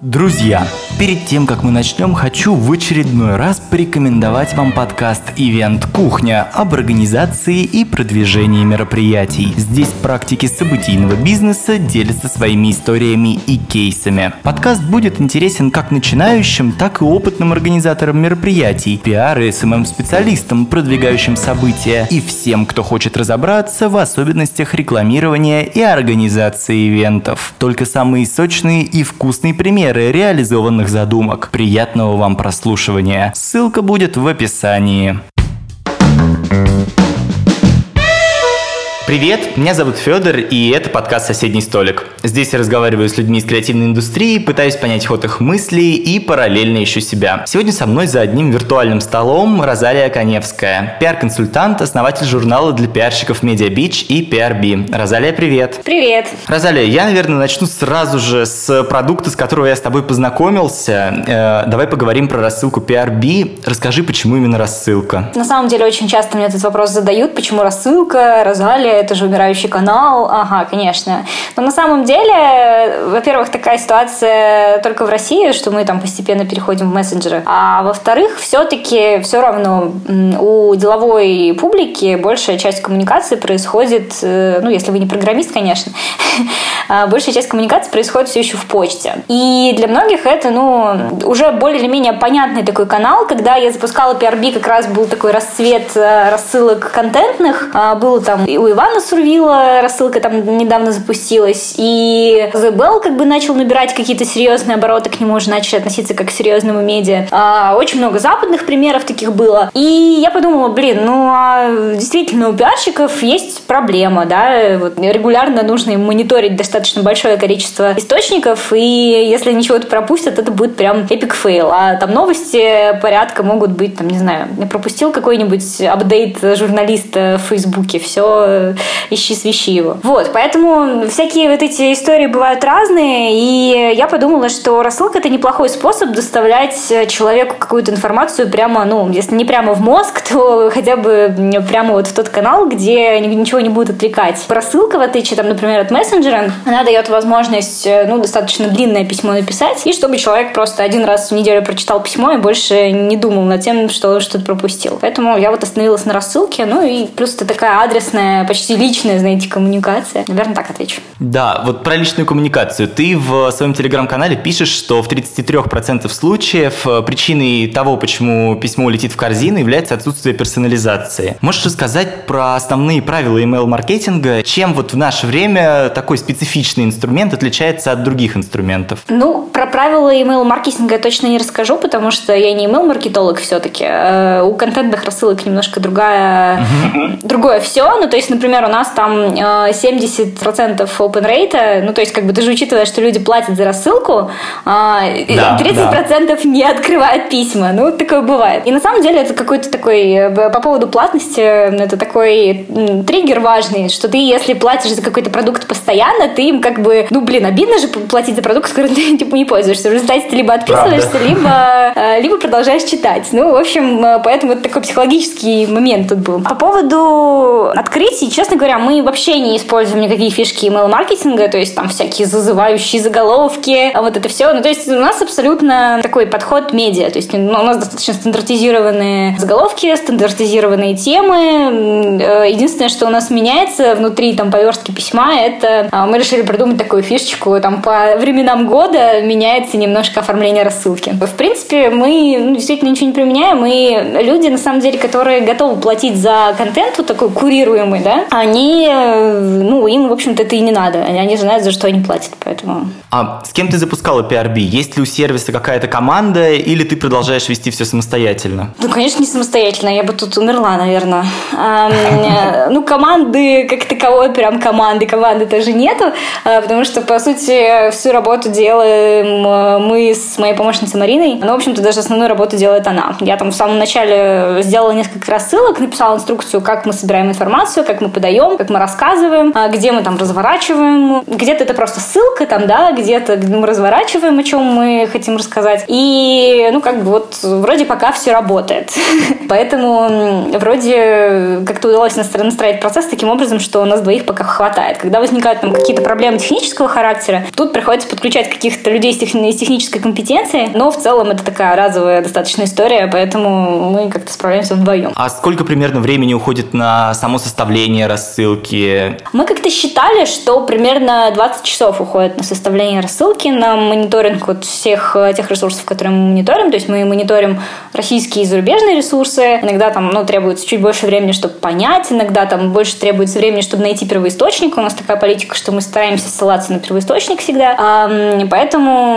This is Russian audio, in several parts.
Друзья, перед тем, как мы начнем, хочу в очередной раз порекомендовать вам подкаст «Ивент Кухня» об организации и продвижении мероприятий. Здесь практики событийного бизнеса делятся своими историями и кейсами. Подкаст будет интересен как начинающим, так и опытным организаторам мероприятий, пиар и СММ-специалистам, продвигающим события, и всем, кто хочет разобраться в особенностях рекламирования и организации ивентов. Только самые сочные и вкусные примеры примеры реализованных задумок. Приятного вам прослушивания. Ссылка будет в описании. Привет, меня зовут Федор, и это подкаст «Соседний столик». Здесь я разговариваю с людьми из креативной индустрии, пытаюсь понять ход их мыслей и параллельно ищу себя. Сегодня со мной за одним виртуальным столом Розалия Коневская, пиар-консультант, основатель журнала для пиарщиков Beach и PRB. Розалия, привет. Привет. Розалия, я, наверное, начну сразу же с продукта, с которого я с тобой познакомился. Э, давай поговорим про рассылку PRB. Расскажи, почему именно рассылка? На самом деле, очень часто мне этот вопрос задают, почему рассылка, Розалия, это же умирающий канал. Ага, конечно. Но на самом деле, во-первых, такая ситуация только в России, что мы там постепенно переходим в мессенджеры. А во-вторых, все-таки все равно у деловой публики большая часть коммуникации происходит, э, ну, если вы не программист, конечно, а большая часть коммуникации происходит все еще в почте. И для многих это, ну, уже более или менее понятный такой канал. Когда я запускала PRB, как раз был такой расцвет э, рассылок контентных. А, было там и у Ивана Ивана Сурвила рассылка там недавно запустилась, и The Bell как бы начал набирать какие-то серьезные обороты, к нему уже начали относиться как к серьезному медиа. А, очень много западных примеров таких было. И я подумала, блин, ну а действительно у пиарщиков есть проблема, да, вот регулярно нужно им мониторить достаточно большое количество источников, и если они чего-то пропустят, это будет прям epic fail. А там новости порядка могут быть, там, не знаю, пропустил какой-нибудь апдейт журналиста в Фейсбуке, все ищи, свищи его. Вот, поэтому всякие вот эти истории бывают разные, и я подумала, что рассылка — это неплохой способ доставлять человеку какую-то информацию прямо, ну, если не прямо в мозг, то хотя бы прямо вот в тот канал, где ничего не будет отвлекать. Рассылка, в отличие, там, например, от мессенджера, она дает возможность, ну, достаточно длинное письмо написать, и чтобы человек просто один раз в неделю прочитал письмо и больше не думал над тем, что он что-то пропустил. Поэтому я вот остановилась на рассылке, ну и плюс это такая адресная, почти почти личная, знаете, коммуникация. Наверное, так отвечу. Да, вот про личную коммуникацию. Ты в своем телеграм-канале пишешь, что в 33% случаев э, причиной того, почему письмо летит в корзину, является отсутствие персонализации. Можешь рассказать про основные правила email-маркетинга? Чем вот в наше время такой специфичный инструмент отличается от других инструментов? Ну, про правила email-маркетинга я точно не расскажу, потому что я не email-маркетолог все-таки. Э, у контентных рассылок немножко другая, другое все. Ну, то есть, например, например, у нас там 70% э, open rate, ну, то есть, как бы, ты же учитываешь, что люди платят за рассылку, а, да, 30% да. не открывают письма. Ну, такое бывает. И на самом деле это какой-то такой, э, по поводу платности, это такой триггер важный, что ты, если платишь за какой-то продукт постоянно, ты им как бы, ну, блин, обидно же платить за продукт, с которым ты, типа, не пользуешься. В результате ты либо отписываешься, либо, э, либо продолжаешь читать. Ну, в общем, поэтому это такой психологический момент тут был. По поводу открытий, честно говоря, мы вообще не используем никакие фишки email-маркетинга, то есть там всякие зазывающие заголовки, а вот это все. Ну, то есть у нас абсолютно такой подход медиа, то есть ну, у нас достаточно стандартизированные заголовки, стандартизированные темы. Э, единственное, что у нас меняется внутри там поверстки письма, это а, мы решили придумать такую фишечку, там по временам года меняется немножко оформление рассылки. В принципе, мы ну, действительно ничего не применяем, и люди, на самом деле, которые готовы платить за контент вот такой курируемый, да, они, э, ну, им, в общем-то, это и не надо. Они же знают, за что они платят, поэтому... А с кем ты запускала PRB? Есть ли у сервиса какая-то команда, или ты продолжаешь вести все самостоятельно? Ну, конечно, не самостоятельно. Я бы тут умерла, наверное. Э, ну, команды, как таковой, прям команды, команды тоже нету, э, потому что, по сути, всю работу делаем мы с моей помощницей Мариной. Но, ну, в общем-то, даже основную работу делает она. Я там в самом начале сделала несколько рассылок, написала инструкцию, как мы собираем информацию, как мы подаем, как мы рассказываем, а, где мы там разворачиваем. Где-то это просто ссылка там, да, где-то мы разворачиваем, о чем мы хотим рассказать. И, ну, как бы вот вроде пока все работает. Поэтому вроде как-то удалось настроить процесс таким образом, что у нас двоих пока хватает. Когда возникают там какие-то проблемы технического характера. Тут приходится подключать каких-то людей с, с технической компетенцией, но в целом это такая разовая достаточно история, поэтому мы как-то справляемся вдвоем. А сколько примерно времени уходит на само составление рассылки? Мы как-то считали, что примерно 20 часов уходит на составление рассылки, на мониторинг вот всех тех ресурсов, которые мы мониторим. То есть мы мониторим российские и зарубежные ресурсы. Иногда там ну, требуется чуть больше времени, чтобы понять, иногда там больше требуется времени, чтобы найти первоисточник. У нас такая политика, что мы стараемся ссылаться на первоисточник всегда. А, поэтому,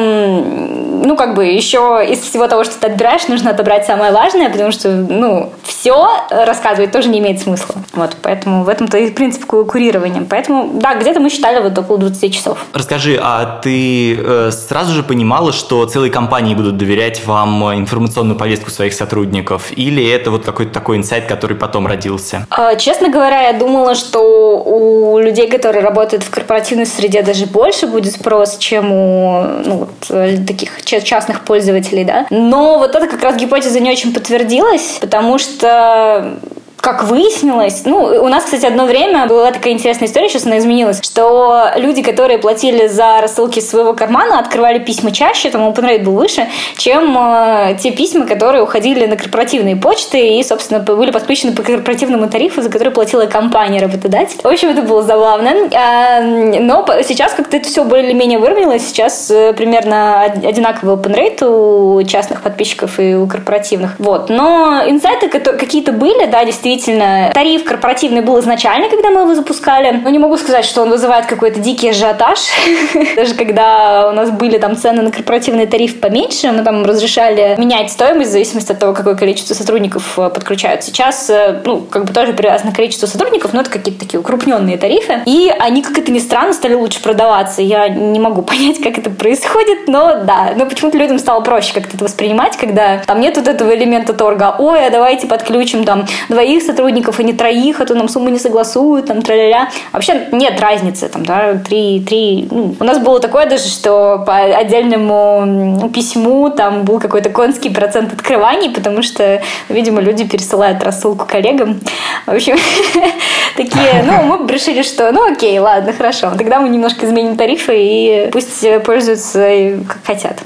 ну, как бы еще из всего того, что ты отбираешь, нужно отобрать самое важное, потому что, ну, все рассказывать тоже не имеет смысла. Вот, поэтому в этом-то и принцип курирования. Поэтому, да, где-то мы считали вот около 20 часов. Расскажи, а ты э, сразу же понимала, что целые компании будут доверять вам информационную повестку своих сотрудников? Или это вот какой-то такой инсайт, который потом родился? А, честно говоря, я думала, что у людей, которые работают в корпоративной среде, даже больше будет спрос, чем у ну, вот, э, таких частных пользователей, да. Но вот это как раз гипотеза не очень подтвердилась, потому что как выяснилось, ну, у нас, кстати, одно время была такая интересная история, сейчас она изменилась, что люди, которые платили за рассылки своего кармана, открывали письма чаще, там open rate был выше, чем э, те письма, которые уходили на корпоративные почты и, собственно, были подключены по корпоративному тарифу, за который платила компания работодатель. В общем, это было забавно. А, но сейчас как-то это все более-менее выровнялось. Сейчас э, примерно одинаковый open rate у частных подписчиков и у корпоративных. Вот. Но инсайты какие-то были, да, действительно, действительно, тариф корпоративный был изначально, когда мы его запускали. Но не могу сказать, что он вызывает какой-то дикий ажиотаж. Даже когда у нас были там цены на корпоративный тариф поменьше, мы там разрешали менять стоимость в зависимости от того, какое количество сотрудников э, подключают. Сейчас, э, ну, как бы тоже привязано к количеству сотрудников, но это какие-то такие укрупненные тарифы. И они, как это ни странно, стали лучше продаваться. Я не могу понять, как это происходит, но да. Но почему-то людям стало проще как-то это воспринимать, когда там нет вот этого элемента торга. Ой, а давайте подключим там двоих двоих сотрудников, и не троих, а то нам сумму не согласуют, там, тра-ля-ля. Вообще нет разницы, там, да, три, три. Ну, у нас было такое даже, что по отдельному письму там был какой-то конский процент открываний, потому что, видимо, люди пересылают рассылку коллегам. В общем, такие, ну, мы решили, что, ну, окей, ладно, хорошо, тогда мы немножко изменим тарифы и пусть пользуются как хотят.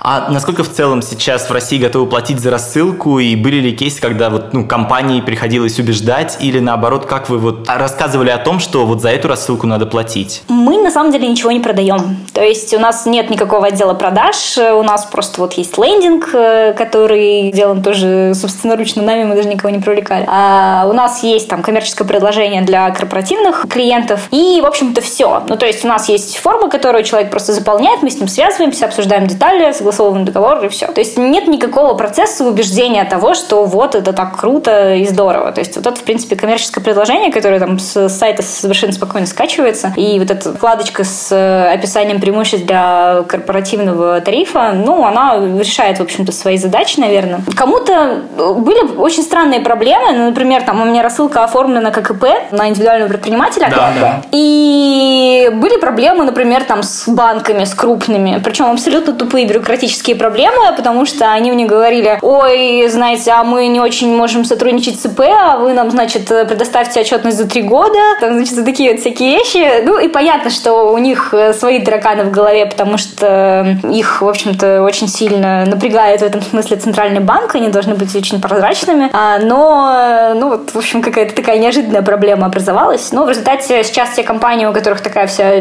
А насколько в целом сейчас в России готовы платить за рассылку, и были ли кейсы, когда вот, ну, компания компании приходилось убеждать или наоборот, как вы вот рассказывали о том, что вот за эту рассылку надо платить? Мы на самом деле ничего не продаем. То есть у нас нет никакого отдела продаж, у нас просто вот есть лендинг, э, который сделан тоже собственноручно нами, мы даже никого не привлекали. А у нас есть там коммерческое предложение для корпоративных клиентов и, в общем-то, все. Ну, то есть у нас есть форма, которую человек просто заполняет, мы с ним связываемся, обсуждаем детали, согласовываем договор и все. То есть нет никакого процесса убеждения того, что вот это так круто, и здорово. То есть вот это, в принципе, коммерческое предложение, которое там с сайта совершенно спокойно скачивается, и вот эта вкладочка с э, описанием преимуществ для корпоративного тарифа, ну, она решает, в общем-то, свои задачи, наверное. Кому-то были очень странные проблемы, ну, например, там у меня рассылка оформлена как ИП на индивидуального предпринимателя, да, да. и были проблемы, например, там с банками, с крупными, причем абсолютно тупые бюрократические проблемы, потому что они мне говорили, ой, знаете, а мы не очень можем сотрудничать сотрудничать с ИП, а вы нам, значит, предоставьте отчетность за три года, там, значит, за такие вот всякие вещи. Ну, и понятно, что у них э, свои тараканы в голове, потому что их, в общем-то, очень сильно напрягает в этом смысле центральный банк, они должны быть очень прозрачными, а, но, ну, вот, в общем, какая-то такая неожиданная проблема образовалась. Но в результате сейчас те компании, у которых такая вся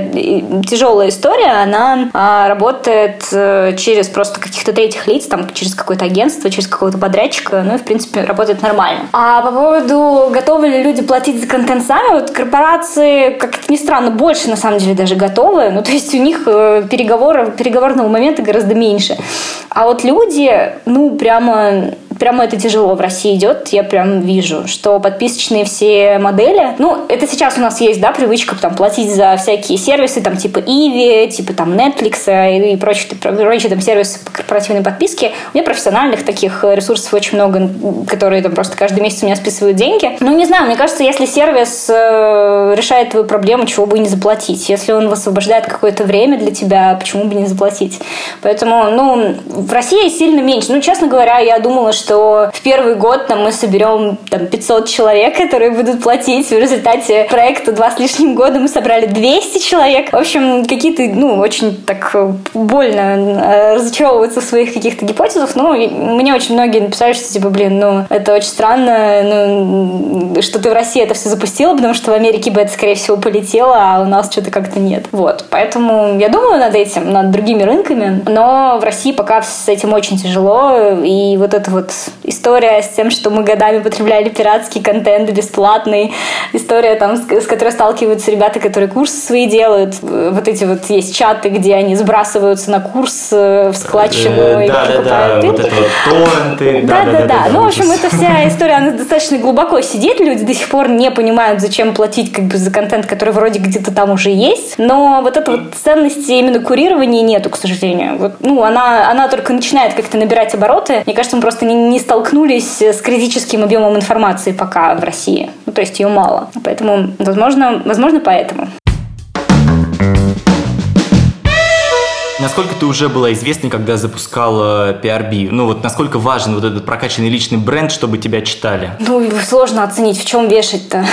тяжелая история, она а, работает э, через просто каких-то третьих лиц, там, через какое-то агентство, через какого-то подрядчика, ну и, в принципе, работает нормально. А по поводу, готовы ли люди платить за контент сами, вот корпорации, как это ни странно, больше на самом деле даже готовы. Ну, то есть у них э, переговоров, переговорного момента гораздо меньше. А вот люди, ну, прямо прямо это тяжело в России идет, я прям вижу, что подписочные все модели, ну, это сейчас у нас есть, да, привычка там платить за всякие сервисы, там, типа Иви, типа там Netflix и прочие, прочие там сервисы корпоративной подписке. У меня профессиональных таких ресурсов очень много, которые там просто каждый месяц у меня списывают деньги. Ну, не знаю, мне кажется, если сервис э, решает твою проблему, чего бы не заплатить. Если он высвобождает какое-то время для тебя, почему бы не заплатить? Поэтому, ну, в России сильно меньше. Ну, честно говоря, я думала, что что в первый год там, мы соберем там, 500 человек, которые будут платить. В результате проекта два с лишним года мы собрали 200 человек. В общем, какие-то, ну, очень так больно э, разочаровываться в своих каких-то гипотезах. Ну, мне очень многие написали, что типа, блин, ну, это очень странно, ну, что ты в России это все запустила, потому что в Америке бы это, скорее всего, полетело, а у нас что-то как-то нет. Вот. Поэтому я думаю над этим, над другими рынками, но в России пока с этим очень тяжело, и вот эта вот история с тем, что мы годами потребляли пиратский контент бесплатный, история там, с, с которой сталкиваются ребята, которые курсы свои делают, вот эти вот есть чаты, где они сбрасываются на курс э, в складчину э, и да, покупают. Да, да, вот это вот торренты. Да, да, да. Ну, в общем, эта вся история, она достаточно глубоко сидит, люди до сих пор не понимают, зачем платить как бы за контент, который вроде где-то там уже есть, но вот этой вот ценности именно курирования нету, к сожалению. Вот, ну, она, она только начинает как-то набирать обороты. Мне кажется, мы просто не, не столкнулись с критическим объемом информации пока в России. Ну, то есть ее мало. Поэтому, возможно, возможно поэтому. Насколько ты уже была известной, когда запускала PRB? Ну вот насколько важен вот этот прокачанный личный бренд, чтобы тебя читали? Ну, сложно оценить, в чем вешать-то.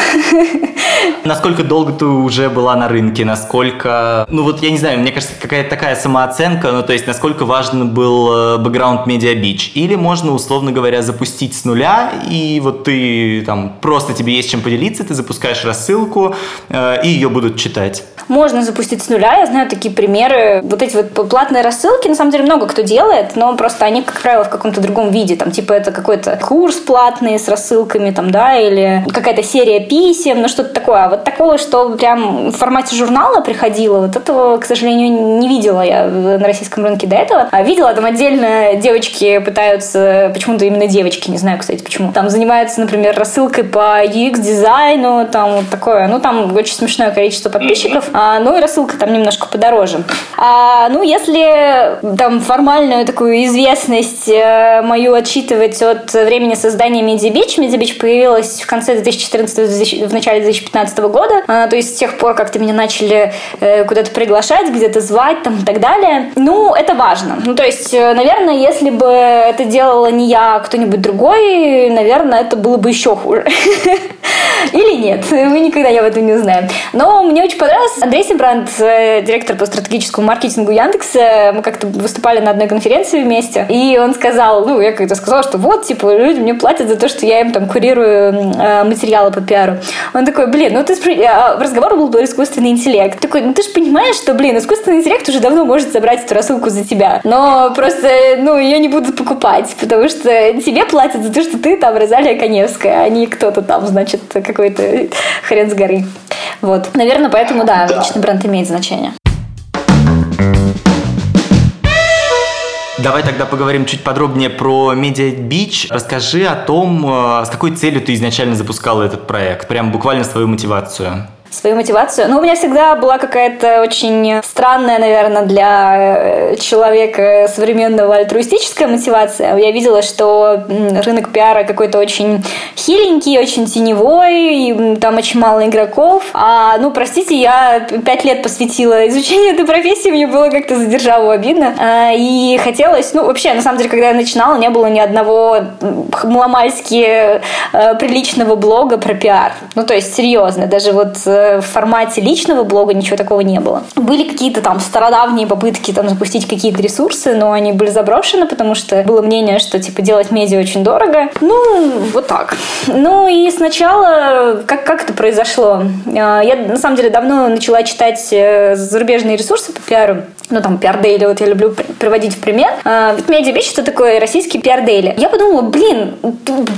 Насколько долго ты уже была на рынке? Насколько... Ну вот я не знаю, мне кажется, какая-то такая самооценка, ну то есть насколько важен был э, бэкграунд Media Beach? Или можно, условно говоря, запустить с нуля, и вот ты там просто тебе есть чем поделиться, ты запускаешь рассылку, э, и ее будут читать? Можно запустить с нуля, я знаю такие примеры. Вот эти вот платные рассылки, на самом деле, много кто делает, но просто они, как правило, в каком-то другом виде. Там, типа, это какой-то курс платный с рассылками, там, да, или какая-то серия писем, ну, что-то такое. А вот такого, что прям в формате журнала приходило, вот этого, к сожалению, не видела я на российском рынке до этого. А видела там отдельно девочки пытаются, почему-то именно девочки, не знаю, кстати, почему. Там занимаются, например, рассылкой по UX-дизайну, там вот такое. Ну, там очень смешное количество подписчиков. А, ну, и рассылка там немножко подороже. А, ну, если там формальную такую известность э, мою отчитывать от времени создания MediaBeach, MediaBeach появилась в конце 2014 в начале 2015 года, а, то есть с тех пор как-то меня начали э, куда-то приглашать, где-то звать там и так далее. Ну, это важно. Ну, то есть, э, наверное, если бы это делала не я, а кто-нибудь другой, наверное, это было бы еще хуже. Или нет, мы никогда об этом не узнаем. Но мне очень понравилось. Андрей Симбранд, директор по стратегическому маркетингу Яндекс, Яндексе, мы как-то выступали на одной конференции вместе, и он сказал, ну, я как-то сказала, что вот, типа, люди мне платят за то, что я им там курирую э, материалы по пиару. Он такой, блин, ну ты а, разговор был про искусственный интеллект. Такой, ну ты же понимаешь, что, блин, искусственный интеллект уже давно может забрать эту рассылку за тебя. Но просто, ну, ее не будут покупать, потому что тебе платят за то, что ты там Розалия Коневская, а не кто-то там, значит, какой-то хрен с горы. Вот. Наверное, поэтому, да, личный бренд имеет значение. Давай тогда поговорим чуть подробнее про Media Beach. Расскажи о том, э, с какой целью ты изначально запускала этот проект, прям буквально свою мотивацию свою мотивацию. Ну, у меня всегда была какая-то очень странная, наверное, для э, человека современного альтруистическая мотивация. Я видела, что рынок пиара какой-то очень хиленький, очень теневой, и там очень мало игроков. А, ну, простите, я пять лет посвятила изучению этой профессии, мне было как-то задержало обидно. А, и хотелось, ну, вообще, на самом деле, когда я начинала, не было ни одного маломальски э, приличного блога про пиар. Ну, то есть, серьезно, даже вот э, в формате личного блога ничего такого не было. Были какие-то там стародавние попытки там запустить какие-то ресурсы, но они были заброшены, потому что было мнение, что типа делать медиа очень дорого. Ну, вот так. Ну и сначала, как, как это произошло? А, я на самом деле давно начала читать э, зарубежные ресурсы по пиару ну, там, пиар-дейли, вот я люблю приводить в пример. А, ведь медиа-бич это такой российский пиар-дейли. Я подумала, блин,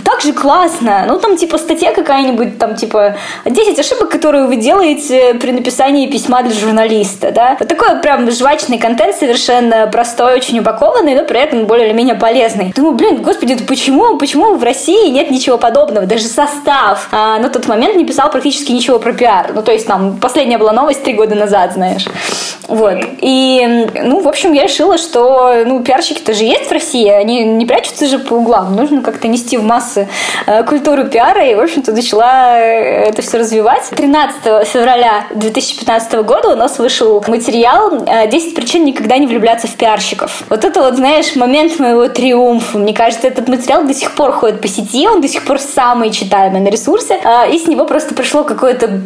так же классно. Ну, там, типа, статья какая-нибудь, там, типа, 10 ошибок, которые вы делаете при написании письма для журналиста, да. Вот такой прям жвачный контент, совершенно простой, очень упакованный, но при этом более или менее полезный. Думаю, блин, господи, почему, почему в России нет ничего подобного? Даже состав а, на тот момент не писал практически ничего про пиар. Ну, то есть, там, последняя была новость три года назад, знаешь. Вот. И, ну, в общем, я решила, что, ну, пиарщики-то же есть в России, они не прячутся же по углам. Нужно как-то нести в массы э, культуру пиара, и, в общем-то, начала э, это все развивать. 13 февраля 2015 года у нас вышел материал «10 причин никогда не влюбляться в пиарщиков». Вот это вот, знаешь, момент моего триумфа. Мне кажется, этот материал до сих пор ходит по сети, он до сих пор самый читаемый на ресурсе, и с него просто пришло какое-то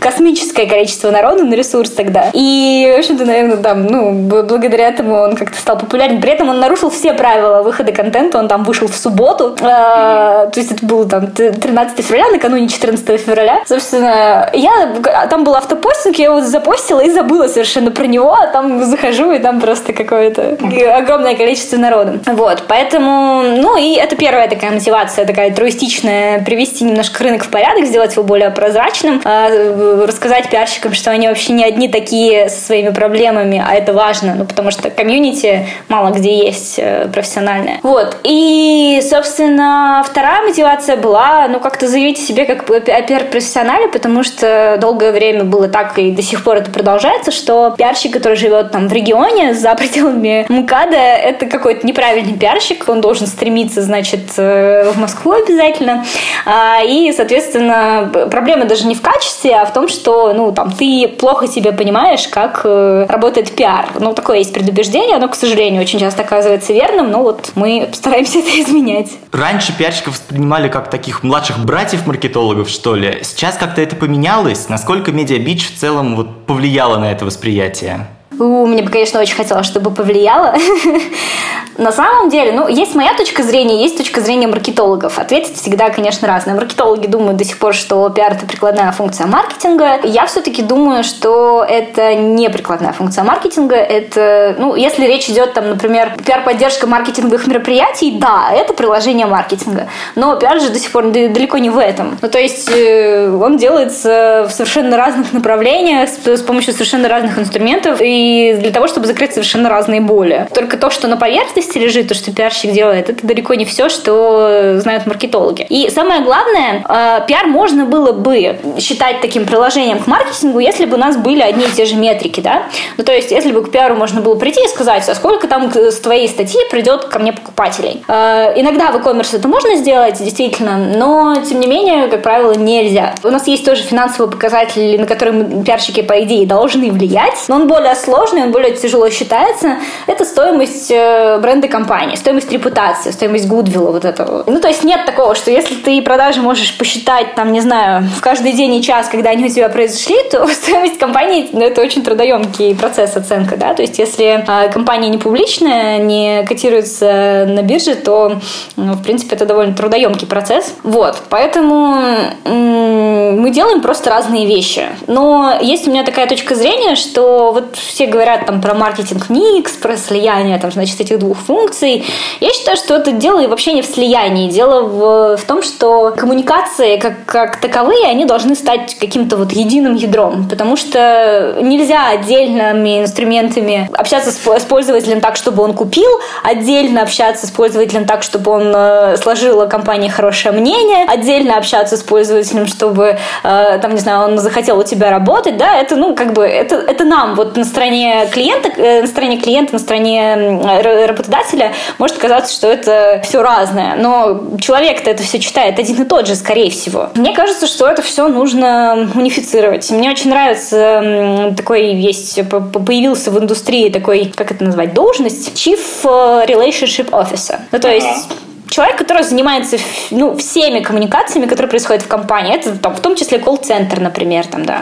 космическое количество народу на ресурс тогда. И, в общем-то, наверное, там, ну, благодаря этому он как-то стал популярен. При этом он нарушил все правила выхода контента, он там вышел в субботу, э, то есть это было там 13 февраля, накануне 14 февраля. Собственно, я, там был автопостинг, я его запостила и забыла совершенно про него, а там захожу, и там просто какое-то огромное количество народу. Вот, поэтому, ну, и это первая такая мотивация, такая труистичная, привести немножко рынок в порядок, сделать его более прозрачным, э, рассказать пиарщикам, что они вообще не одни такие со своими проблемами, а это важно, ну, потому что комьюнити мало где есть э, профессиональное. Вот. И, собственно, вторая мотивация была, ну, как-то заявить о себе как пиар-профессионале, потому что долгое время было так, и до сих пор это продолжается, что пиарщик, который живет там в регионе за пределами МКАДа, это какой-то неправильный пиарщик, он должен стремиться, значит, э, в Москву обязательно. А, и, соответственно, проблема даже не в качестве, а в том, что, ну, там, ты плохо себя понимаешь, как э, работает пиар. Ну, такое есть предубеждение, оно, к сожалению, очень часто оказывается верным, но вот мы стараемся это изменять. Раньше пиарщиков воспринимали как таких младших братьев-маркетологов, что ли. Сейчас как-то это поменялось? Насколько медиабич в целом вот повлияло на это восприятие? У, мне бы, конечно, очень хотелось, чтобы повлияло. На самом деле, ну, есть моя точка зрения, есть точка зрения маркетологов. Ответить всегда, конечно, разные. Маркетологи думают до сих пор, что пиар – это прикладная функция маркетинга. Я все-таки думаю, что это не прикладная функция маркетинга. Это, ну, если речь идет, там, например, пиар-поддержка маркетинговых мероприятий, да, это приложение маркетинга. Но пиар же до сих пор далеко не в этом. Ну, то есть э, он делается в совершенно разных направлениях, с помощью совершенно разных инструментов, и для того, чтобы закрыть совершенно разные боли. Только то, что на поверхности лежит, то, что пиарщик делает, это далеко не все, что знают маркетологи. И самое главное, э, пиар можно было бы считать таким приложением к маркетингу, если бы у нас были одни и те же метрики, да? Ну, то есть, если бы к пиару можно было прийти и сказать, а сколько там с твоей статьи придет ко мне покупателей. Э, иногда в e-commerce это можно сделать, действительно, но, тем не менее, как правило, нельзя. У нас есть тоже финансовые показатели, на которые пиарщики, по идее, должны влиять, но он более сложный, он более тяжело считается. Это стоимость э, бренда компании, стоимость репутации, стоимость гудвилла вот этого. Ну, то есть нет такого, что если ты продажи можешь посчитать, там, не знаю, в каждый день и час, когда они у тебя произошли, то стоимость компании, ну, это очень трудоемкий процесс оценка, да, то есть если э, компания не публичная, не котируется на бирже, то, ну, в принципе, это довольно трудоемкий процесс. Вот, поэтому мы делаем просто разные вещи. Но есть у меня такая точка зрения, что вот все говорят там про маркетинг-микс, про слияние, там, значит, этих двух функций. Я считаю, что это дело вообще не в слиянии. Дело в, в том, что коммуникации как, как таковые, они должны стать каким-то вот единым ядром. Потому что нельзя отдельными инструментами общаться с, с пользователем так, чтобы он купил, отдельно общаться с пользователем так, чтобы он э, сложил о компании хорошее мнение, отдельно общаться с пользователем, чтобы, э, там, не знаю, он захотел у тебя работать, да, это, ну, как бы, это, это нам вот на стороне клиента, э, на стороне клиента, на стороне работодателя работодателя может казаться, что это все разное. Но человек-то это все читает один и тот же, скорее всего. Мне кажется, что это все нужно унифицировать. Мне очень нравится такой есть, появился в индустрии такой, как это назвать, должность, Chief э, Relationship Officer. Ну, то есть человек, который занимается ну, всеми коммуникациями, которые происходят в компании. Это там, в том числе колл-центр, например. Там, да.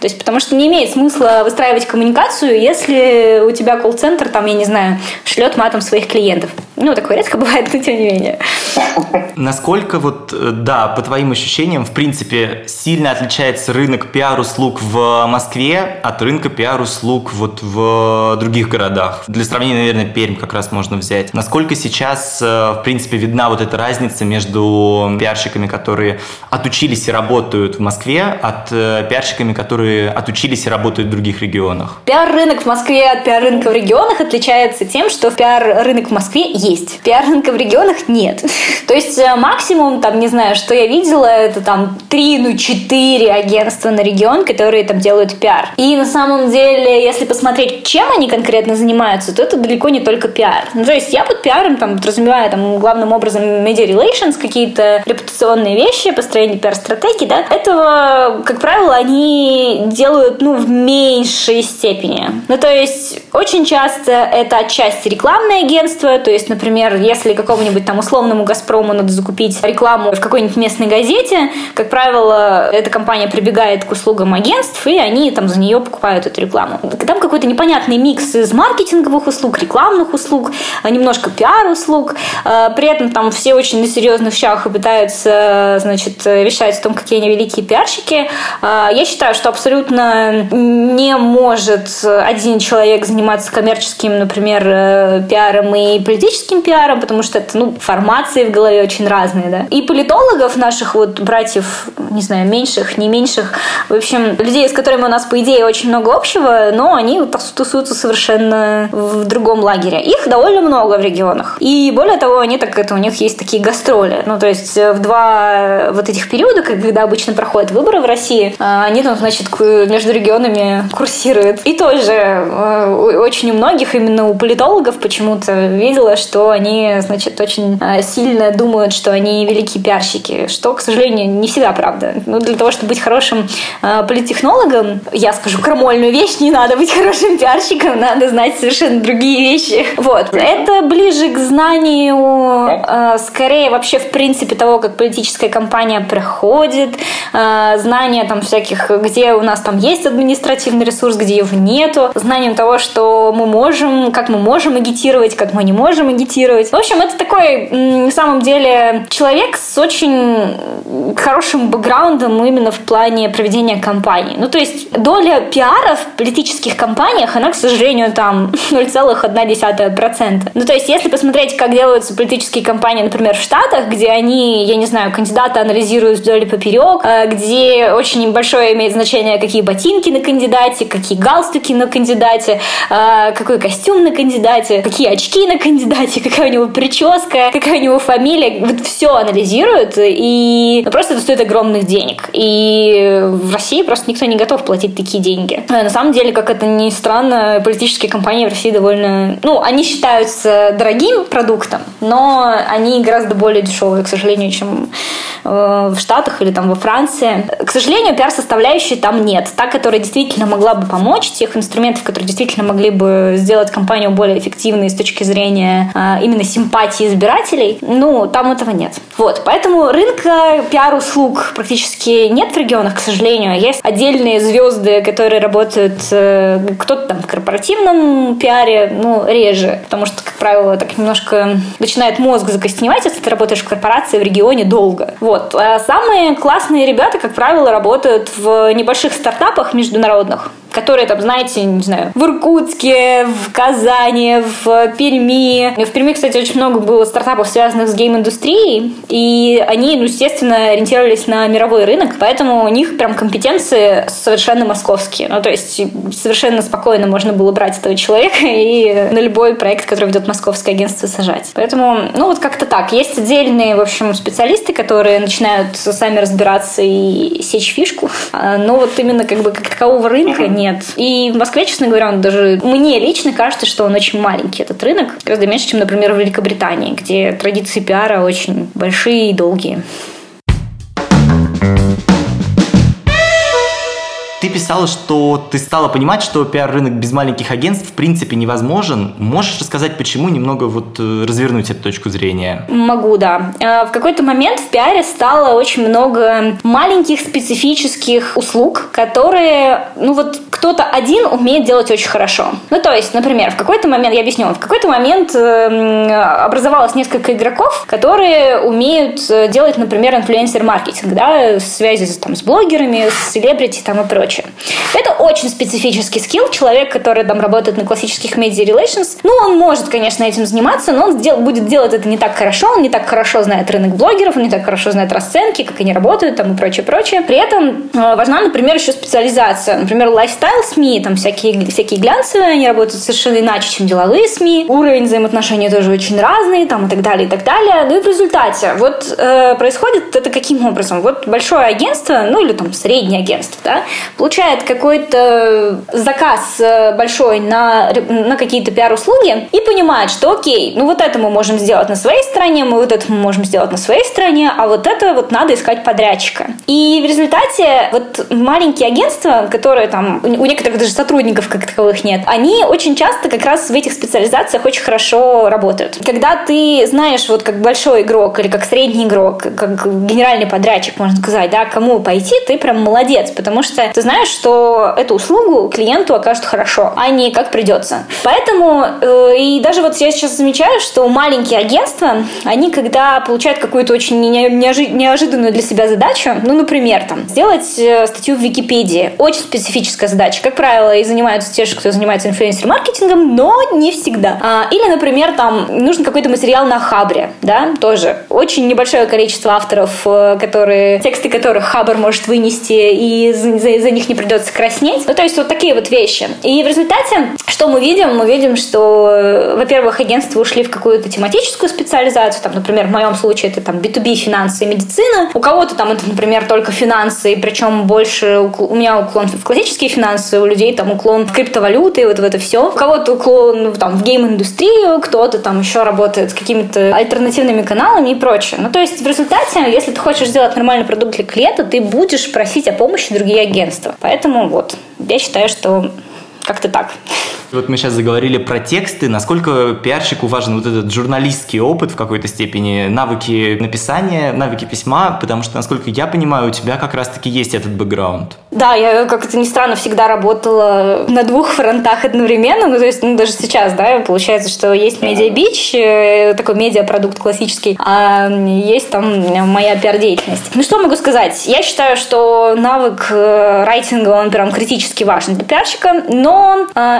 То есть, потому что не имеет смысла выстраивать коммуникацию, если у тебя колл-центр, там, я не знаю, шлет матом своих клиентов. Ну, такое редко бывает, но тем не менее. Насколько вот, э, да, по твоим ощущениям, в принципе, сильно отличается рынок пиар-услуг в Москве от рынка пиар-услуг вот в других городах? Для сравнения, наверное, Пермь как раз можно взять. Насколько сейчас, э, в принципе, видно видна вот эта разница между пиарщиками, которые отучились и работают в Москве, от э, пиарщиками, которые отучились и работают в других регионах? Пиар-рынок в Москве от пиар-рынка в регионах отличается тем, что пиар-рынок в Москве есть. Пиар-рынка в регионах нет. То есть э, максимум, там, не знаю, что я видела, это там 3, ну 4 агентства на регион, которые там делают пиар. И на самом деле, если посмотреть, чем они конкретно занимаются, то это далеко не только пиар. Ну, то есть я под пиаром там подразумеваю там главным образом media relations, какие-то репутационные вещи, построение пиар-стратегии, да. Этого, как правило, они делают, ну, в меньшей степени. Ну, то есть очень часто это отчасти рекламное агентство, то есть, например, если какому-нибудь там условному «Газпрому» надо закупить рекламу в какой-нибудь местной газете, как правило, эта компания прибегает к услугам агентств, и они там за нее покупают эту рекламу. Там какой-то непонятный микс из маркетинговых услуг, рекламных услуг, немножко пиар-услуг. А, при этом там все очень на серьезных щах пытаются, значит, решать о том, какие они великие пиарщики. А, я считаю, что абсолютно не может один человек заниматься коммерческим, например, э, пиаром и политическим пиаром, потому что это, ну, формации в голове очень разные, да. И политологов наших вот братьев, не знаю, меньших, не меньших, в общем, людей, с которыми у нас, по идее, очень много общего, но они тусуются совершенно в другом лагере. Их довольно много в регионах. И более того, они так, это у них есть такие гастроли. Ну, то есть в два вот этих периода, когда обычно проходят выборы в России, а, они там, значит, между регионами курсируют. И тоже э, очень у многих, именно у политологов почему-то видела, что они, значит, очень э, сильно думают, что они великие пиарщики, что, к сожалению, не всегда правда. Ну, для того, чтобы быть хорошим э, политтехнологом, я скажу крамольную вещь, не надо быть хорошим пиарщиком, надо знать совершенно другие вещи. Вот. Это ближе к знанию, э, скорее вообще в принципе того, как политическая кампания проходит, э, знание там всяких, где у нас там есть административный ресурс, где его нету, знанием того, что мы можем, как мы можем агитировать, как мы не можем агитировать. В общем, это такой, на самом деле, человек с очень хорошим бэкграундом именно в плане проведения кампании. Ну, то есть доля пиара в политических кампаниях, она, к сожалению, там 0,1%. Ну, то есть, если посмотреть, как делаются политические кампании, например, в Штатах, где они, я не знаю, кандидаты анализируют вдоль и поперек, э, где очень большое имеет значение, какие ботинки на кандидате, какие галстуки на кандидате, э, какой костюм на кандидате, какие очки на кандидате, какая у него прическа, какая у него фамилия. Вот все анализируют, и ну, просто это стоит огромных денег. И в России просто никто не готов платить такие деньги. Э, на самом деле, как это ни странно, политические компании в России довольно... Ну, они считаются дорогим продуктом, но они гораздо более дешевые, к сожалению, чем э, в Штатах или там во Франции. К сожалению, пиар-составляющей там нет. Та, которая действительно могла бы помочь, тех инструментов, которые действительно могли бы сделать компанию более эффективной с точки зрения э, именно симпатии избирателей, ну, там этого нет. Вот, поэтому рынка пиар-услуг практически нет в регионах, к сожалению. Есть отдельные звезды, которые работают э, кто-то там в корпоративном пиаре, ну, реже, потому что, как правило, так немножко начинает мозг закостеневать, если ты работаешь в корпорации в регионе долго. Вот. А самые классные ребята, как правило, работают в небольших стартапах международных, которые там, знаете, не знаю, в Иркутске, в Казани, в Перми. В Перми, кстати, очень много было стартапов, связанных с гейм-индустрией, и они, ну, естественно, ориентировались на мировой рынок, поэтому у них прям компетенции совершенно московские. Ну, то есть совершенно спокойно можно было брать этого человека и на любой проект, который ведет московское агентство, сажать. Поэтому, ну, вот как-то так. Есть отдельные, в общем, специалисты, которые начинают сами разбираться и сечь фишку, а, но вот именно как бы как такового рынка нет нет. И в Москве, честно говоря, он даже мне лично кажется, что он очень маленький, этот рынок. Гораздо меньше, чем, например, в Великобритании, где традиции пиара очень большие и долгие. Ты писала, что ты стала понимать, что пиар-рынок без маленьких агентств в принципе невозможен. Можешь рассказать, почему, немного вот э, развернуть эту точку зрения? Могу, да. Э, в какой-то момент в пиаре стало очень много маленьких специфических услуг, которые, ну вот кто-то один умеет делать очень хорошо. Ну то есть, например, в какой-то момент, я объясню, в какой-то момент эм, образовалось несколько игроков, которые умеют э, делать, например, инфлюенсер-маркетинг, да, в связи там, с блогерами, с селебрити там и прочее. Прочее. Это очень специфический скилл. Человек, который там работает на классических media relations, ну, он может, конечно, этим заниматься, но он дел, будет делать это не так хорошо, он не так хорошо знает рынок блогеров, он не так хорошо знает расценки, как они работают там и прочее, прочее. При этом э, важна, например, еще специализация. Например, лайфстайл СМИ, там всякие, всякие глянцевые, они работают совершенно иначе, чем деловые СМИ. Уровень взаимоотношений тоже очень разный, там и так далее, и так далее. Ну и в результате вот э, происходит это каким образом? Вот большое агентство, ну или там среднее агентство, да, получает какой-то заказ э, большой на, на какие-то пиар-услуги и понимает, что окей, ну вот это мы можем сделать на своей стороне, мы вот это мы можем сделать на своей стороне, а вот это вот надо искать подрядчика. И в результате вот маленькие агентства, которые там, у некоторых даже сотрудников как таковых нет, они очень часто как раз в этих специализациях очень хорошо работают. Когда ты знаешь вот как большой игрок или как средний игрок, как генеральный подрядчик, можно сказать, да, кому пойти, ты прям молодец, потому что ты знаешь, что эту услугу клиенту окажут хорошо, а не как придется. Поэтому э, и даже вот я сейчас замечаю, что маленькие агентства, они когда получают какую-то очень неожи- неожиданную для себя задачу, ну, например, там, сделать э, статью в Википедии, очень специфическая задача. Как правило, и занимаются те же, кто занимается инфлюенсер-маркетингом, но не всегда. А, или, например, там, нужен какой-то материал на Хабре, да, тоже. Очень небольшое количество авторов, э, которые, тексты которых Хабр может вынести, и за, за них не придется краснеть. Ну, то есть вот такие вот вещи. И в результате, что мы видим? Мы видим, что, э, во-первых, агентства ушли в какую-то тематическую специализацию, там, например, в моем случае это там B2B, финансы и медицина. У кого-то там это, например, только финансы, причем больше у меня уклон в классические финансы, у людей там уклон в криптовалюты, вот в это все. У кого-то уклон там в гейм-индустрию, кто-то там еще работает с какими-то альтернативными каналами и прочее. Ну, то есть в результате, если ты хочешь сделать нормальный продукт для клиента, ты будешь просить о помощи другие агентства. Поэтому вот, я считаю, что как-то так. Вот мы сейчас заговорили про тексты. Насколько пиарщику важен вот этот журналистский опыт в какой-то степени, навыки написания, навыки письма, потому что, насколько я понимаю, у тебя как раз-таки есть этот бэкграунд. Да, я, как это ни странно, всегда работала на двух фронтах одновременно. Ну, то есть, ну, даже сейчас, да, получается, что есть Media Beach, э, такой медиапродукт классический, а есть там моя пиар-деятельность. Ну, что могу сказать? Я считаю, что навык э, райтинга, он прям критически важен для пиарщика, но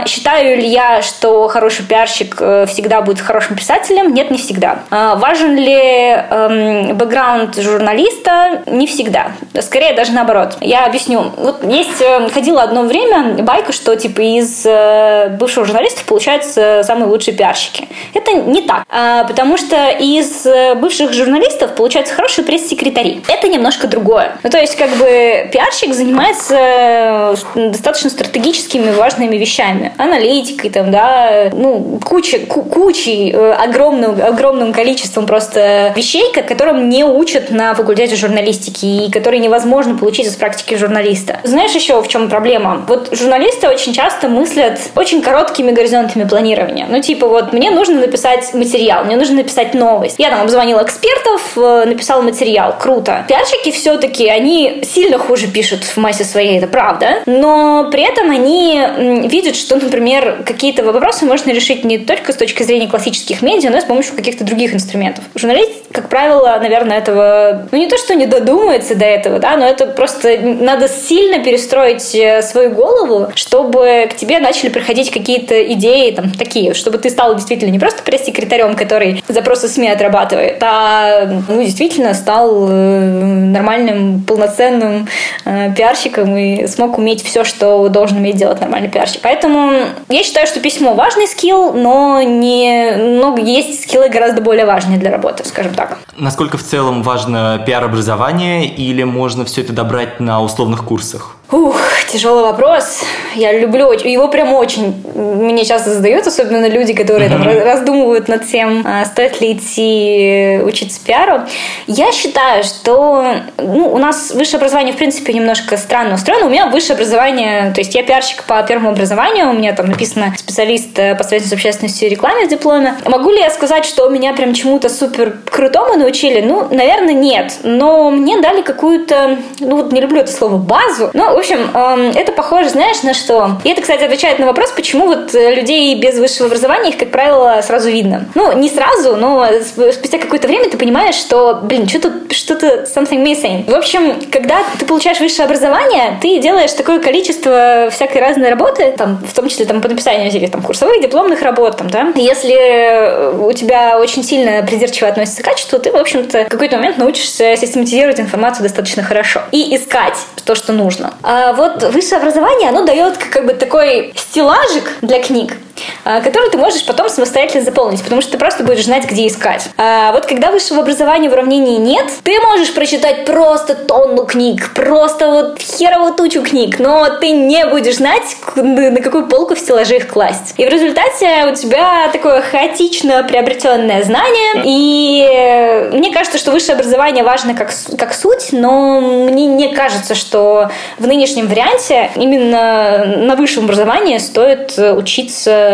считаю Считаю ли я, что хороший пиарщик э, всегда будет хорошим писателем? Нет, не всегда. А важен ли эм, бэкграунд журналиста? Не всегда. Скорее даже наоборот. Я объясню. Вот есть, э, ходила одно время байка, что типа из э, бывших журналистов получаются самые лучшие пиарщики. Это не так. А, потому что из бывших журналистов получаются хорошие пресс-секретари. Это немножко другое. Ну, то есть, как бы, пиарщик занимается достаточно стратегическими важными вещами. Аналитикой, аналитикой, там, да, ну, куча, кучей, э, огромным, огромным количеством просто вещей, которым не учат на факультете журналистики и которые невозможно получить из практики журналиста. Знаешь еще в чем проблема? Вот журналисты очень часто мыслят очень короткими горизонтами планирования. Ну, типа, вот мне нужно написать материал, мне нужно написать новость. Я там обзвонила экспертов, э, написала материал. Круто. Пиарщики все-таки, они сильно хуже пишут в массе своей, это правда. Но при этом они видят, что, например, какие-то вопросы можно решить не только с точки зрения классических медиа, но и с помощью каких-то других инструментов. Журналист, как правило, наверное, этого, ну не то, что не додумается до этого, да, но это просто надо сильно перестроить э, свою голову, чтобы к тебе начали приходить какие-то идеи там такие, чтобы ты стал действительно не просто пресс-секретарем, который запросы СМИ отрабатывает, а ну, действительно стал э, нормальным, полноценным э, пиарщиком и смог уметь все, что должен уметь делать нормальный пиарщик. Поэтому я считаю, что письмо важный скилл, но не, но есть скиллы гораздо более важные для работы, скажем так. Насколько в целом важно пиар-образование или можно все это добрать на условных курсах? Ух, тяжелый вопрос. Я люблю его прям очень. Мне часто задают, особенно люди, которые там раздумывают над тем, а, стоит ли идти учиться пиару. Я считаю, что ну, у нас высшее образование, в принципе, немножко странно устроено. У меня высшее образование, то есть я пиарщик по первому образованию, у меня там написано специалист по связи с общественностью и рекламе в дипломе. Могу ли я сказать, что меня прям чему-то супер крутому научили? Ну, наверное, нет. Но мне дали какую-то, ну вот не люблю это слово, базу. Но В общем, эм, это похоже, знаешь, на что? И это, кстати, отвечает на вопрос, почему вот людей без высшего образования, их, как правило, сразу видно. Ну, не сразу, но спустя какое-то время ты понимаешь, что, блин, что-то что-то something missing. В общем, когда ты получаешь высшее образование, ты делаешь такое количество всякой разной работы, там, в том числе там, по написанию всяких там курсовых, дипломных работ, там, да. Если у тебя очень сильно придирчиво относится к качеству, ты, в общем-то, в какой-то момент научишься систематизировать информацию достаточно хорошо и искать то, что нужно. А вот высшее образование, оно дает как бы такой стеллажик для книг, который ты можешь потом самостоятельно заполнить, потому что ты просто будешь знать, где искать. А вот когда высшего образования в уравнении нет, ты можешь прочитать просто тонну книг, просто вот херово тучу книг, но ты не будешь знать, на какую полку в стеллаже их класть. И в результате у тебя такое хаотично приобретенное знание, и мне кажется, что высшее образование важно как, как суть, но мне не кажется, что в нынешнем варианте именно на высшем образовании стоит учиться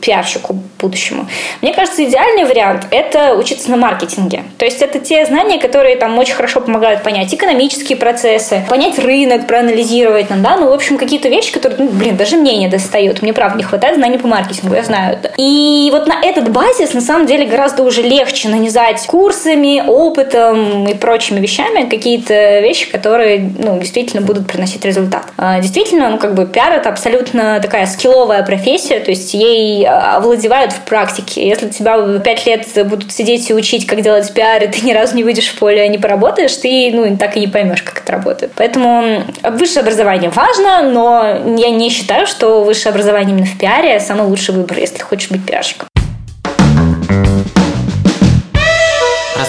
пиарщику будущему. Мне кажется, идеальный вариант – это учиться на маркетинге. То есть это те знания, которые там очень хорошо помогают понять экономические процессы, понять рынок, проанализировать, да, ну, в общем, какие-то вещи, которые, ну, блин, даже мне не достают. Мне, правда, не хватает знаний по маркетингу, я знаю это. И вот на этот базис, на самом деле, гораздо уже легче нанизать курсами, опытом и прочими вещами какие-то вещи, которые, ну, действительно будут приносить результат. А, действительно, ну, как бы пиар – это абсолютно такая скилловая профессия, то есть есть ей а, овладевают в практике. Если тебя пять лет будут сидеть и учить, как делать пиар, и ты ни разу не выйдешь в поле, не поработаешь, ты ну, так и не поймешь, как это работает. Поэтому высшее образование важно, но я не считаю, что высшее образование именно в пиаре самый лучший выбор, если хочешь быть пиарщиком.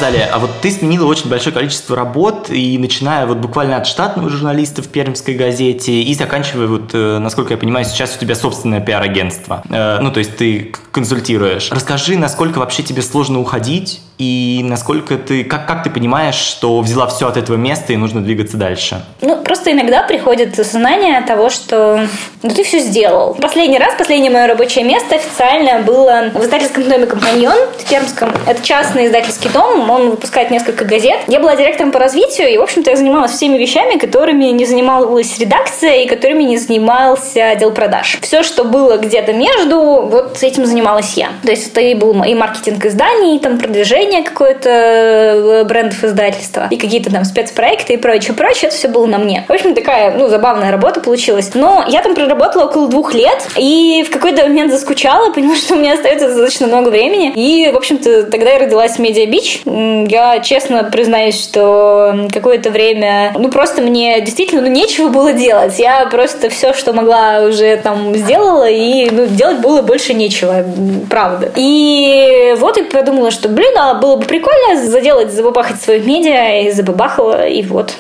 Розалия, а вот ты сменила очень большое количество работ, и начиная вот буквально от штатного журналиста в Пермской газете и заканчивая вот, э, насколько я понимаю, сейчас у тебя собственное пиар-агентство. Э, ну, то есть ты консультируешь. Расскажи, насколько вообще тебе сложно уходить, и насколько ты, как, как ты понимаешь, что взяла все от этого места и нужно двигаться дальше? Ну, просто иногда приходит осознание того, что ну, ты все сделал. Последний раз, последнее мое рабочее место официально было в издательском доме «Компаньон» в Пермском. Это частный издательский дом, он выпускает несколько газет. Я была директором по развитию, и, в общем-то, я занималась всеми вещами, которыми не занималась редакция и которыми не занимался отдел продаж. Все, что было где-то между, вот этим занималась я. То есть это и был и маркетинг изданий, и там продвижение, какое-то э, брендов издательства и какие-то там спецпроекты и прочее, прочее, это все было на мне. В общем, такая, ну, забавная работа получилась. Но я там проработала около двух лет и в какой-то момент заскучала, поняла, что у меня остается достаточно много времени. И, в общем-то, тогда я родилась Медиа Бич. Я честно признаюсь, что какое-то время, ну, просто мне действительно, ну, нечего было делать. Я просто все, что могла, уже там сделала, и, ну, делать было больше нечего, правда. И вот я подумала, что, блин, а было бы прикольно заделать, забабахать свое медиа, и забабахала, и вот.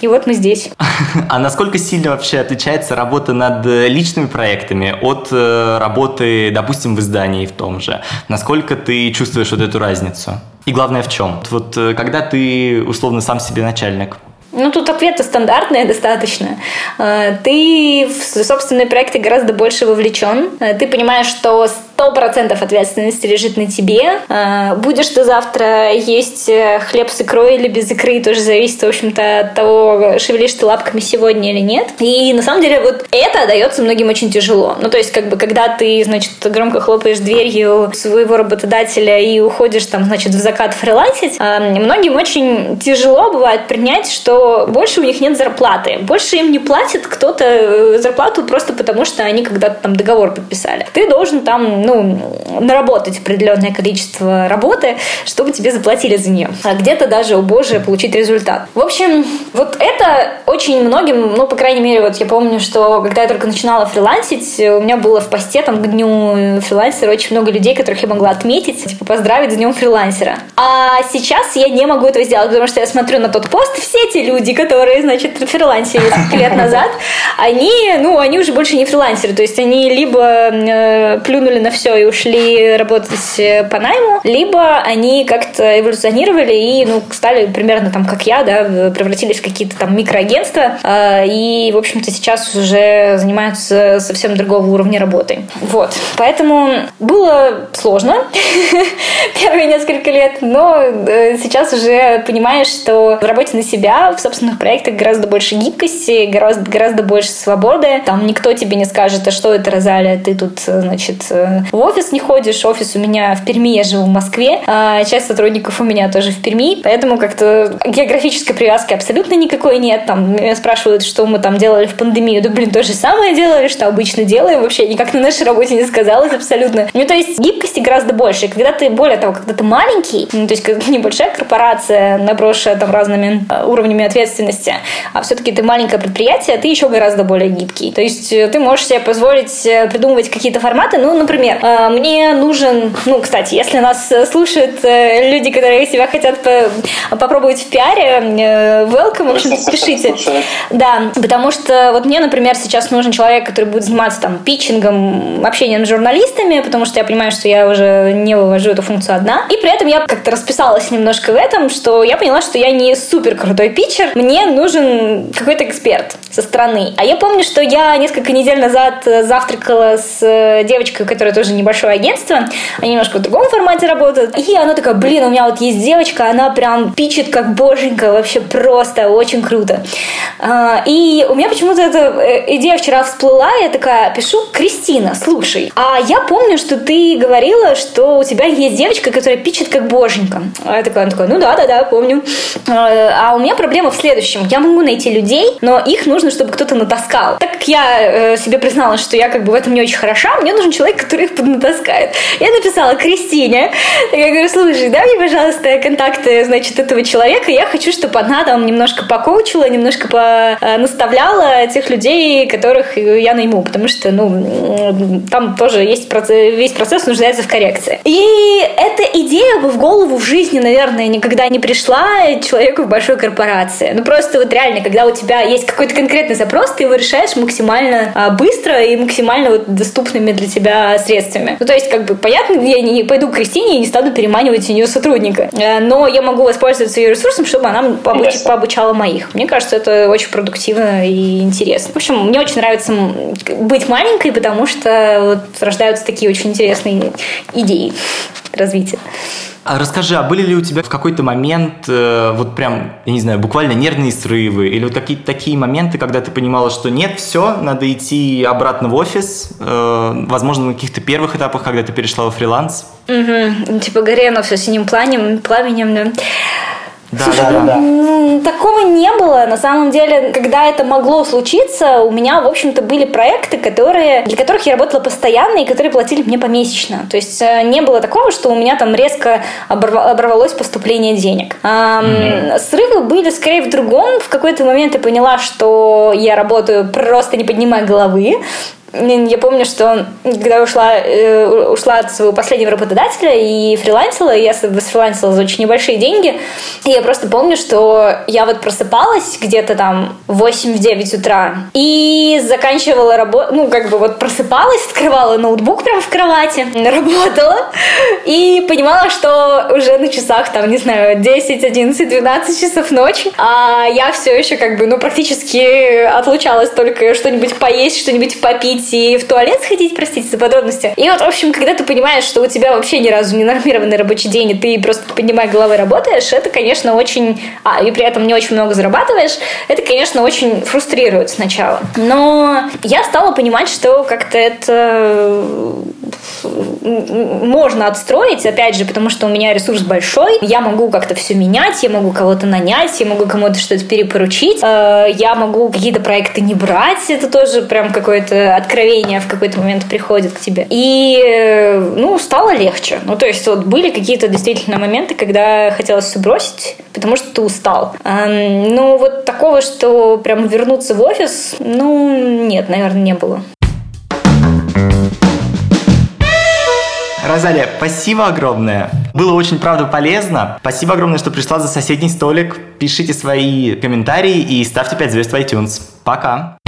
И вот мы здесь. А насколько сильно вообще отличается работа над личными проектами от э, работы, допустим, в издании в том же? Насколько ты чувствуешь вот эту разницу? И главное в чем? Вот э, когда ты условно сам себе начальник, ну, тут ответы стандартные достаточно. Э, ты в собственные проекты гораздо больше вовлечен. Э, ты понимаешь, что сто процентов ответственности лежит на тебе. Э, будешь ты завтра есть хлеб с икрой или без икры, тоже зависит, в общем-то, от того, шевелишь ты лапками сегодня или нет. И на самом деле вот это дается многим очень тяжело. Ну, то есть, как бы, когда ты, значит, громко хлопаешь дверью своего работодателя и уходишь там, значит, в закат фрилансить, многим очень тяжело бывает принять, что больше у них нет зарплаты. Больше им не платит кто-то э, зарплату просто потому, что они когда-то там договор подписали. Ты должен там, ну, наработать определенное количество работы, чтобы тебе заплатили за нее. А где-то даже, о боже, получить результат. В общем, вот это очень многим, ну, по крайней мере, вот я помню, что когда я только начинала фрилансить, у меня было в посте там к дню фрилансера очень много людей, которых я могла отметить, типа поздравить с днем фрилансера. А сейчас я не могу этого сделать, потому что я смотрю на тот пост, все эти люди которые, значит, фрилансили несколько лет назад, они, ну, они уже больше не фрилансеры, то есть они либо э, плюнули на все и ушли работать э, по найму, либо они как-то эволюционировали и, ну, стали примерно там, как я, да, превратились в какие-то там микроагентства, э, и, в общем-то, сейчас уже занимаются совсем другого уровня работы. Вот. Поэтому было сложно первые несколько лет, но э, сейчас уже понимаешь, что в работе на себя, в собственных проектах гораздо больше гибкости, гораздо, гораздо больше свободы. Там никто тебе не скажет, а что это, Розалия, ты тут, значит, в офис не ходишь. Офис у меня в Перми, я живу в Москве. А часть сотрудников у меня тоже в Перми. Поэтому как-то географической привязки абсолютно никакой нет. Там меня спрашивают, что мы там делали в пандемию. Да, блин, то же самое делали, что обычно делаем. Вообще никак на нашей работе не сказалось абсолютно. Ну, то есть гибкости гораздо больше. Когда ты, более того, когда ты маленький, ну, то есть как небольшая корпорация, наброшенная там разными э, уровнями ответственности, а все-таки ты маленькое предприятие, ты еще гораздо более гибкий. То есть э, ты можешь себе позволить э, придумывать какие-то форматы. Ну, например, мне нужен, ну, кстати, если нас слушают люди, которые себя хотят попробовать в пиаре, welcome, в общем, пишите. Да, потому что вот мне, например, сейчас нужен человек, который будет заниматься там питчингом, общением с журналистами, потому что я понимаю, что я уже не вывожу эту функцию одна. И при этом я как-то расписалась немножко в этом, что я поняла, что я не супер крутой питчер, мне нужен какой-то эксперт со стороны. А я помню, что я несколько недель назад завтракала с э, девочкой, которая тоже небольшое агентство, они немножко в другом формате работают, и она такая, блин, у меня вот есть девочка, она прям пичет как боженька, вообще просто очень круто. А, и у меня почему-то эта э, идея вчера всплыла, я такая пишу, Кристина, слушай, а я помню, что ты говорила, что у тебя есть девочка, которая пичет как боженька. А я такая, она такая, ну да, да, да, помню. А, а у меня проблема в следующем. Я могу найти людей, но их нужно, чтобы кто-то натаскал. Так как я э, себе призналась, что я как бы в этом не очень хороша, мне нужен человек, который поднатаскает. Я написала Кристине. Я говорю, слушай, дай мне, пожалуйста, контакты, значит, этого человека. Я хочу, чтобы она там немножко покоучила, немножко наставляла тех людей, которых я найму, потому что, ну, там тоже есть процесс, весь процесс нуждается в коррекции. И эта идея бы в голову в жизни, наверное, никогда не пришла человеку в большой корпорации. Ну, просто вот реально, когда у тебя есть какой-то конкретный запрос, ты его решаешь максимально а, быстро и максимально вот доступными для тебя средствами. Ну, то есть, как бы, понятно, я не пойду к Кристине и не стану переманивать у нее сотрудника. Э, но я могу воспользоваться ее ресурсом, чтобы она пообуч... пообучала моих. Мне кажется, это очень продуктивно и интересно. В общем, мне очень нравится быть маленькой, потому что вот рождаются такие очень интересные идеи развития. А расскажи, а были ли у тебя в какой-то момент э, вот прям, я не знаю, буквально нервные срывы или вот какие-то такие моменты, когда ты понимала, что нет, все, надо идти обратно в офис, э, возможно, на каких-то первых этапах, когда ты перешла во фриланс? Угу. Типа горело все синим пламенем, пламенем, да. Да, Слушай, да, да, да. такого не было. На самом деле, когда это могло случиться, у меня, в общем-то, были проекты, которые, для которых я работала постоянно и которые платили мне помесячно. То есть э, не было такого, что у меня там резко оборвалось поступление денег. Mm-hmm. Срывы были скорее в другом. В какой-то момент я поняла, что я работаю просто не поднимая головы. Я помню, что когда ушла, э, ушла от своего последнего работодателя и фрилансила, я фрилансила за очень небольшие деньги, и я просто помню, что я вот просыпалась где-то там в 8-9 утра и заканчивала работу, ну, как бы вот просыпалась, открывала ноутбук прямо в кровати, работала и понимала, что уже на часах там, не знаю, 10, 11, 12 часов ночи, а я все еще как бы, ну, практически отлучалась только что-нибудь поесть, что-нибудь попить, выйти в туалет сходить, простите за подробности. И вот, в общем, когда ты понимаешь, что у тебя вообще ни разу не нормированный рабочий день, и ты просто поднимая головой работаешь, это, конечно, очень... А, и при этом не очень много зарабатываешь, это, конечно, очень фрустрирует сначала. Но я стала понимать, что как-то это можно отстроить, опять же, потому что у меня ресурс большой, я могу как-то все менять, я могу кого-то нанять, я могу кому-то что-то перепоручить, э, я могу какие-то проекты не брать, это тоже прям какое-то откровение в какой-то момент приходит к тебе. И, э, ну, стало легче. Ну, то есть вот были какие-то действительно моменты, когда хотелось все бросить, потому что ты устал. Ну, вот такого, что прям вернуться в офис, ну, нет, наверное, не было. Розалия, спасибо огромное. Было очень, правда, полезно. Спасибо огромное, что пришла за соседний столик. Пишите свои комментарии и ставьте 5 звезд в iTunes. Пока.